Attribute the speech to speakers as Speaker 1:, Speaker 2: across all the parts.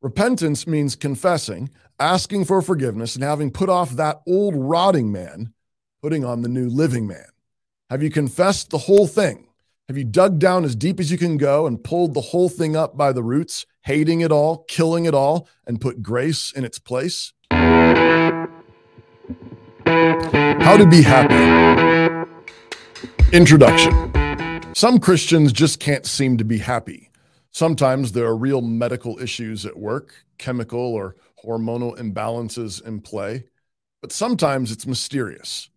Speaker 1: Repentance means confessing, asking for forgiveness, and having put off that old rotting man, putting on the new living man. Have you confessed the whole thing? Have you dug down as deep as you can go and pulled the whole thing up by the roots, hating it all, killing it all, and put grace in its place? How to be happy. Introduction. Some Christians just can't seem to be happy. Sometimes there are real medical issues at work, chemical or hormonal imbalances in play, but sometimes it's mysterious.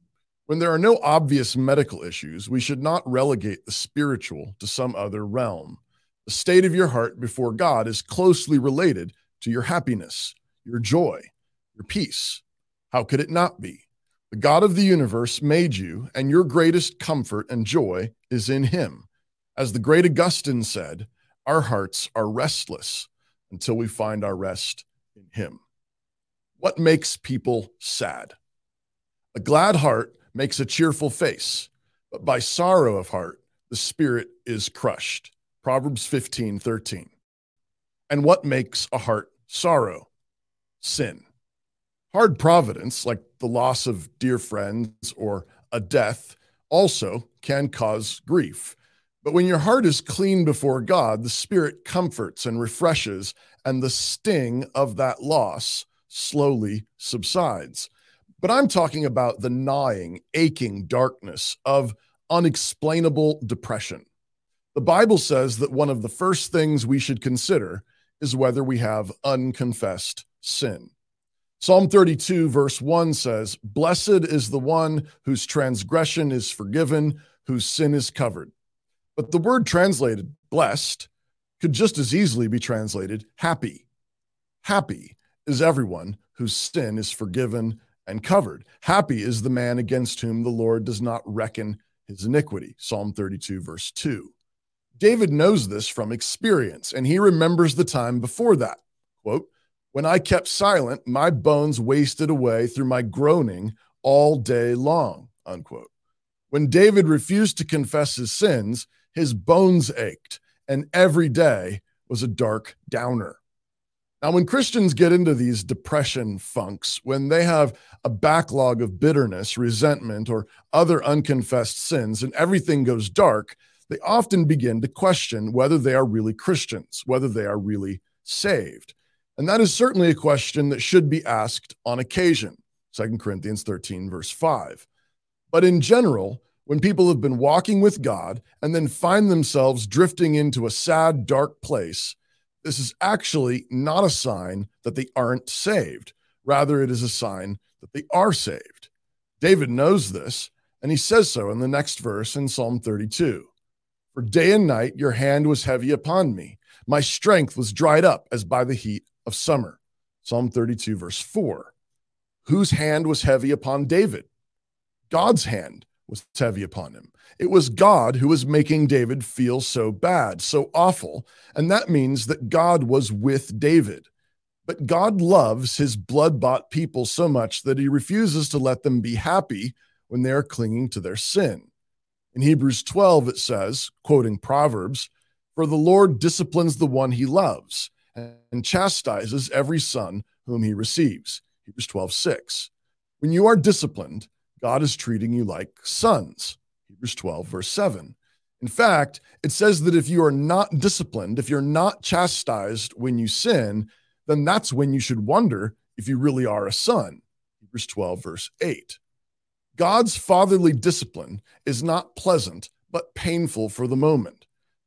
Speaker 1: When there are no obvious medical issues, we should not relegate the spiritual to some other realm. The state of your heart before God is closely related to your happiness, your joy, your peace. How could it not be? The God of the universe made you, and your greatest comfort and joy is in Him. As the great Augustine said, our hearts are restless until we find our rest in Him. What makes people sad? A glad heart makes a cheerful face, but by sorrow of heart, the spirit is crushed. Proverbs 15 13. And what makes a heart sorrow? Sin. Hard providence, like the loss of dear friends or a death, also can cause grief. But when your heart is clean before God, the Spirit comforts and refreshes, and the sting of that loss slowly subsides. But I'm talking about the gnawing, aching darkness of unexplainable depression. The Bible says that one of the first things we should consider is whether we have unconfessed sin. Psalm 32, verse 1 says, Blessed is the one whose transgression is forgiven, whose sin is covered. But the word translated blessed could just as easily be translated happy. Happy is everyone whose sin is forgiven and covered. Happy is the man against whom the Lord does not reckon his iniquity. Psalm 32, verse 2. David knows this from experience, and he remembers the time before that. Quote, when I kept silent, my bones wasted away through my groaning all day long. Unquote. When David refused to confess his sins, his bones ached, and every day was a dark downer. Now, when Christians get into these depression funks, when they have a backlog of bitterness, resentment, or other unconfessed sins, and everything goes dark, they often begin to question whether they are really Christians, whether they are really saved. And that is certainly a question that should be asked on occasion. 2 Corinthians 13, verse 5. But in general, when people have been walking with God and then find themselves drifting into a sad, dark place, this is actually not a sign that they aren't saved. Rather, it is a sign that they are saved. David knows this, and he says so in the next verse in Psalm 32. For day and night your hand was heavy upon me. My strength was dried up as by the heat of summer. Psalm 32, verse 4. Whose hand was heavy upon David? God's hand was heavy upon him. It was God who was making David feel so bad, so awful. And that means that God was with David. But God loves his blood bought people so much that he refuses to let them be happy when they are clinging to their sin. In Hebrews 12, it says, quoting Proverbs, For the Lord disciplines the one he loves and chastises every son whom he receives. Hebrews 12, 6. When you are disciplined, God is treating you like sons. Hebrews 12, verse 7. In fact, it says that if you are not disciplined, if you're not chastised when you sin, then that's when you should wonder if you really are a son. Hebrews 12, verse 8. God's fatherly discipline is not pleasant, but painful for the moment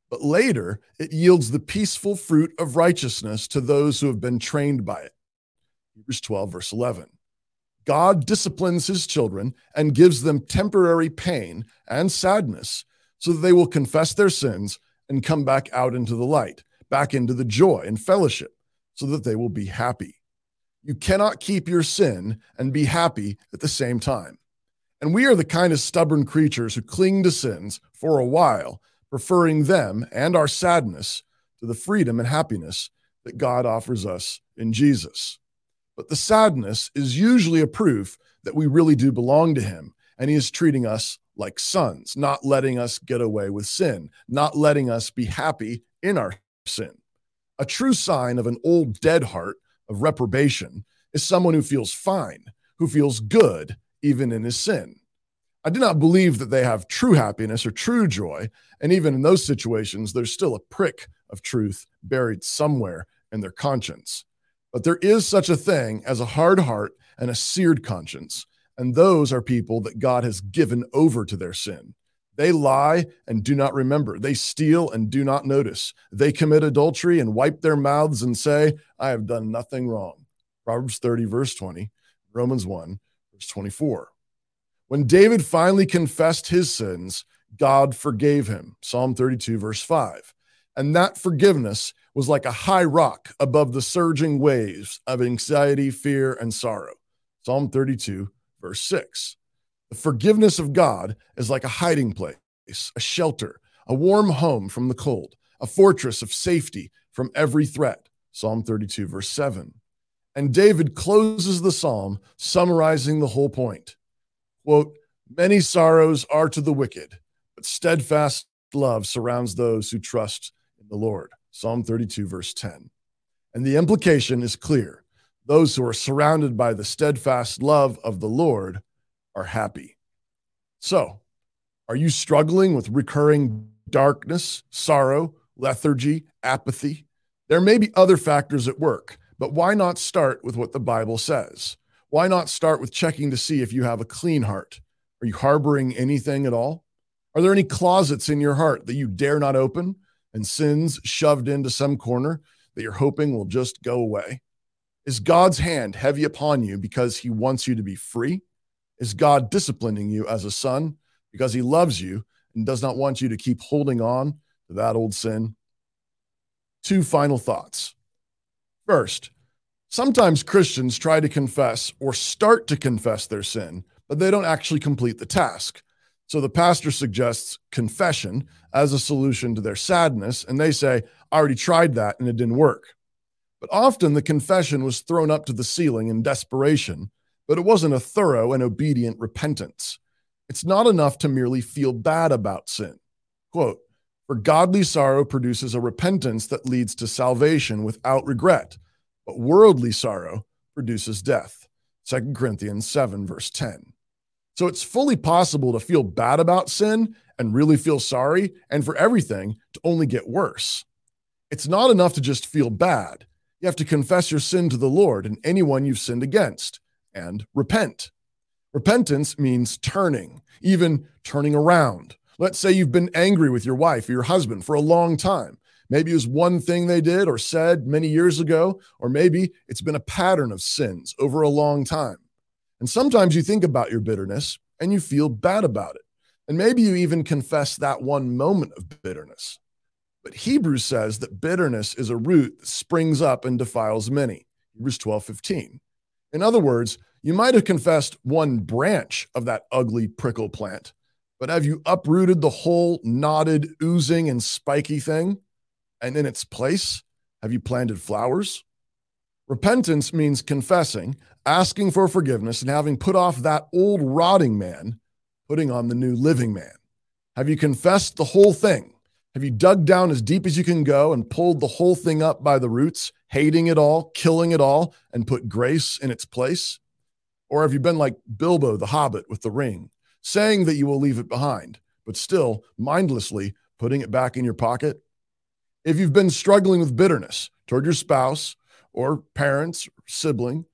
Speaker 1: but later it yields the peaceful fruit of righteousness to those who have been trained by it. Hebrews 12, verse 11. God disciplines his children and gives them temporary pain and sadness so that they will confess their sins and come back out into the light, back into the joy and fellowship, so that they will be happy. You cannot keep your sin and be happy at the same time. And we are the kind of stubborn creatures who cling to sins for a while preferring them and our sadness to the freedom and happiness that God offers us in Jesus. But the sadness is usually a proof that we really do belong to Him, and He is treating us like sons, not letting us get away with sin, not letting us be happy in our sin. A true sign of an old dead heart of reprobation is someone who feels fine, who feels good even in his sin. I do not believe that they have true happiness or true joy. And even in those situations, there's still a prick of truth buried somewhere in their conscience. But there is such a thing as a hard heart and a seared conscience. And those are people that God has given over to their sin. They lie and do not remember. They steal and do not notice. They commit adultery and wipe their mouths and say, I have done nothing wrong. Proverbs 30, verse 20, Romans 1, verse 24. When David finally confessed his sins, God forgave him. Psalm 32, verse 5. And that forgiveness was like a high rock above the surging waves of anxiety, fear, and sorrow. Psalm 32, verse 6. The forgiveness of God is like a hiding place, a shelter, a warm home from the cold, a fortress of safety from every threat. Psalm 32, verse 7. And David closes the psalm summarizing the whole point. Quote, Many sorrows are to the wicked, but steadfast love surrounds those who trust in the Lord. Psalm 32, verse 10. And the implication is clear those who are surrounded by the steadfast love of the Lord are happy. So, are you struggling with recurring darkness, sorrow, lethargy, apathy? There may be other factors at work, but why not start with what the Bible says? Why not start with checking to see if you have a clean heart? Are you harboring anything at all? Are there any closets in your heart that you dare not open and sins shoved into some corner that you're hoping will just go away? Is God's hand heavy upon you because he wants you to be free? Is God disciplining you as a son because he loves you and does not want you to keep holding on to that old sin? Two final thoughts. First, sometimes Christians try to confess or start to confess their sin, but they don't actually complete the task. So the pastor suggests confession as a solution to their sadness, and they say, I already tried that and it didn't work. But often the confession was thrown up to the ceiling in desperation, but it wasn't a thorough and obedient repentance. It's not enough to merely feel bad about sin. Quote, for godly sorrow produces a repentance that leads to salvation without regret, but worldly sorrow produces death. 2 Corinthians 7, verse 10. So it's fully possible to feel bad about sin and really feel sorry, and for everything to only get worse. It's not enough to just feel bad. You have to confess your sin to the Lord and anyone you've sinned against and repent. Repentance means turning, even turning around. Let's say you've been angry with your wife or your husband for a long time. Maybe it was one thing they did or said many years ago, or maybe it's been a pattern of sins over a long time. And sometimes you think about your bitterness and you feel bad about it. And maybe you even confess that one moment of bitterness. But Hebrews says that bitterness is a root that springs up and defiles many. Hebrews 12, 15. In other words, you might have confessed one branch of that ugly prickle plant, but have you uprooted the whole knotted, oozing, and spiky thing? And in its place, have you planted flowers? Repentance means confessing, asking for forgiveness, and having put off that old rotting man, putting on the new living man. Have you confessed the whole thing? Have you dug down as deep as you can go and pulled the whole thing up by the roots, hating it all, killing it all, and put grace in its place? Or have you been like Bilbo the Hobbit with the ring, saying that you will leave it behind, but still mindlessly putting it back in your pocket? If you've been struggling with bitterness toward your spouse or parents or sibling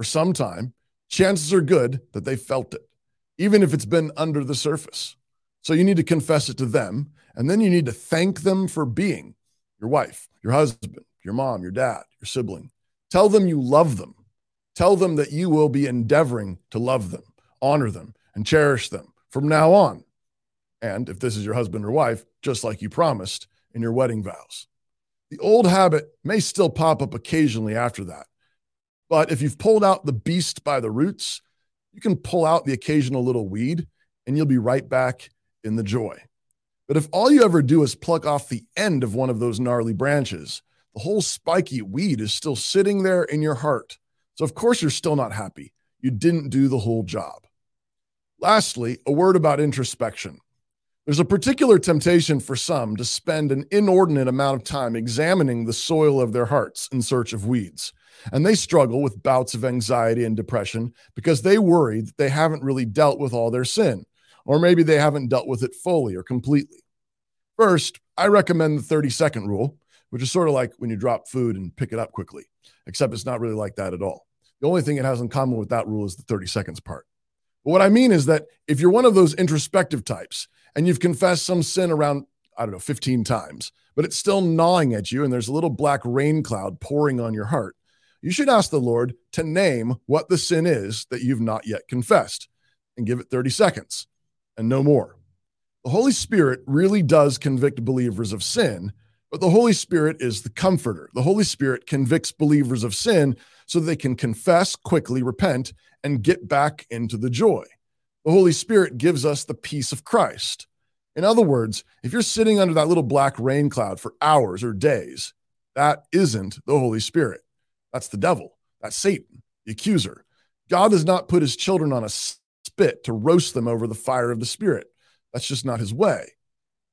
Speaker 1: for some time, chances are good that they felt it, even if it's been under the surface. So you need to confess it to them and then you need to thank them for being your wife, your husband, your mom, your dad, your sibling. Tell them you love them. Tell them that you will be endeavoring to love them, honor them, and cherish them from now on. And if this is your husband or wife, just like you promised in your wedding vows. The old habit may still pop up occasionally after that. But if you've pulled out the beast by the roots, you can pull out the occasional little weed and you'll be right back in the joy. But if all you ever do is pluck off the end of one of those gnarly branches, the whole spiky weed is still sitting there in your heart. So, of course, you're still not happy. You didn't do the whole job. Lastly, a word about introspection. There's a particular temptation for some to spend an inordinate amount of time examining the soil of their hearts in search of weeds. And they struggle with bouts of anxiety and depression because they worry that they haven't really dealt with all their sin, or maybe they haven't dealt with it fully or completely. First, I recommend the 30 second rule, which is sort of like when you drop food and pick it up quickly, except it's not really like that at all. The only thing it has in common with that rule is the 30 seconds part. But what I mean is that if you're one of those introspective types and you've confessed some sin around, I don't know, 15 times, but it's still gnawing at you and there's a little black rain cloud pouring on your heart, you should ask the Lord to name what the sin is that you've not yet confessed and give it 30 seconds and no more. The Holy Spirit really does convict believers of sin, but the Holy Spirit is the comforter. The Holy Spirit convicts believers of sin so they can confess, quickly repent, and get back into the joy. The Holy Spirit gives us the peace of Christ. In other words, if you're sitting under that little black rain cloud for hours or days, that isn't the Holy Spirit. That's the devil. That's Satan, the accuser. God does not put his children on a spit to roast them over the fire of the Spirit. That's just not his way.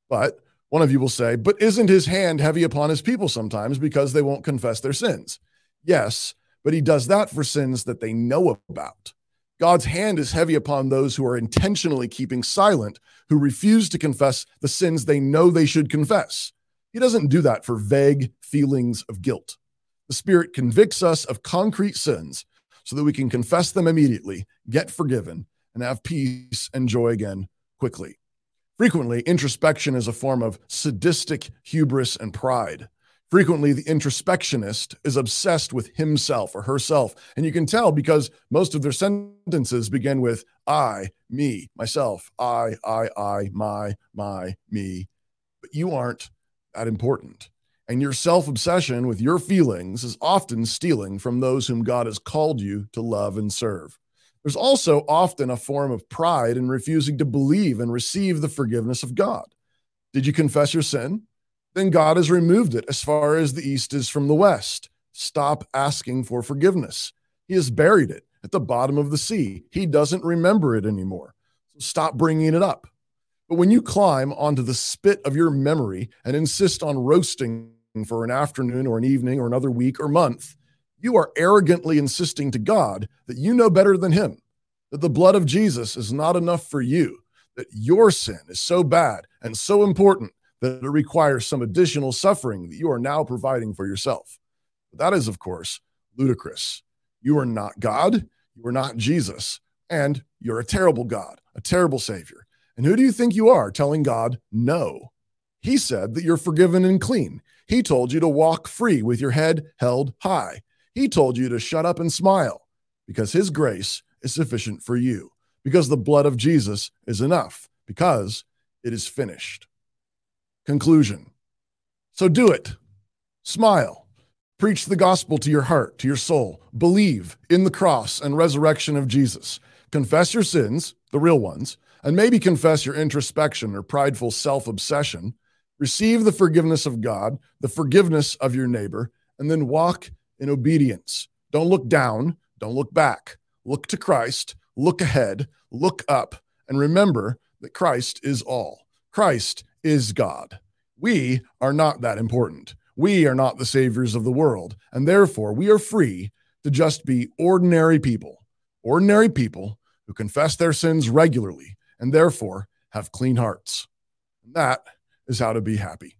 Speaker 1: But one of you will say, but isn't his hand heavy upon his people sometimes because they won't confess their sins? Yes, but he does that for sins that they know about. God's hand is heavy upon those who are intentionally keeping silent, who refuse to confess the sins they know they should confess. He doesn't do that for vague feelings of guilt. The Spirit convicts us of concrete sins so that we can confess them immediately, get forgiven, and have peace and joy again quickly. Frequently, introspection is a form of sadistic hubris and pride. Frequently, the introspectionist is obsessed with himself or herself. And you can tell because most of their sentences begin with I, me, myself, I, I, I, my, my, me. But you aren't that important. And your self obsession with your feelings is often stealing from those whom God has called you to love and serve. There's also often a form of pride in refusing to believe and receive the forgiveness of God. Did you confess your sin? then God has removed it as far as the east is from the west. Stop asking for forgiveness. He has buried it at the bottom of the sea. He doesn't remember it anymore. So stop bringing it up. But when you climb onto the spit of your memory and insist on roasting for an afternoon or an evening or another week or month, you are arrogantly insisting to God that you know better than Him, that the blood of Jesus is not enough for you, that your sin is so bad and so important that it requires some additional suffering that you are now providing for yourself. But that is, of course, ludicrous. You are not God, you are not Jesus, and you're a terrible God, a terrible Savior. And who do you think you are telling God no? He said that you're forgiven and clean. He told you to walk free with your head held high. He told you to shut up and smile because His grace is sufficient for you, because the blood of Jesus is enough, because it is finished. Conclusion. So do it. Smile. Preach the gospel to your heart, to your soul. Believe in the cross and resurrection of Jesus. Confess your sins, the real ones, and maybe confess your introspection or prideful self obsession. Receive the forgiveness of God, the forgiveness of your neighbor, and then walk in obedience. Don't look down, don't look back. Look to Christ, look ahead, look up, and remember that Christ is all. Christ is God. We are not that important. We are not the saviors of the world. And therefore, we are free to just be ordinary people, ordinary people who confess their sins regularly and therefore have clean hearts. And that is how to be happy.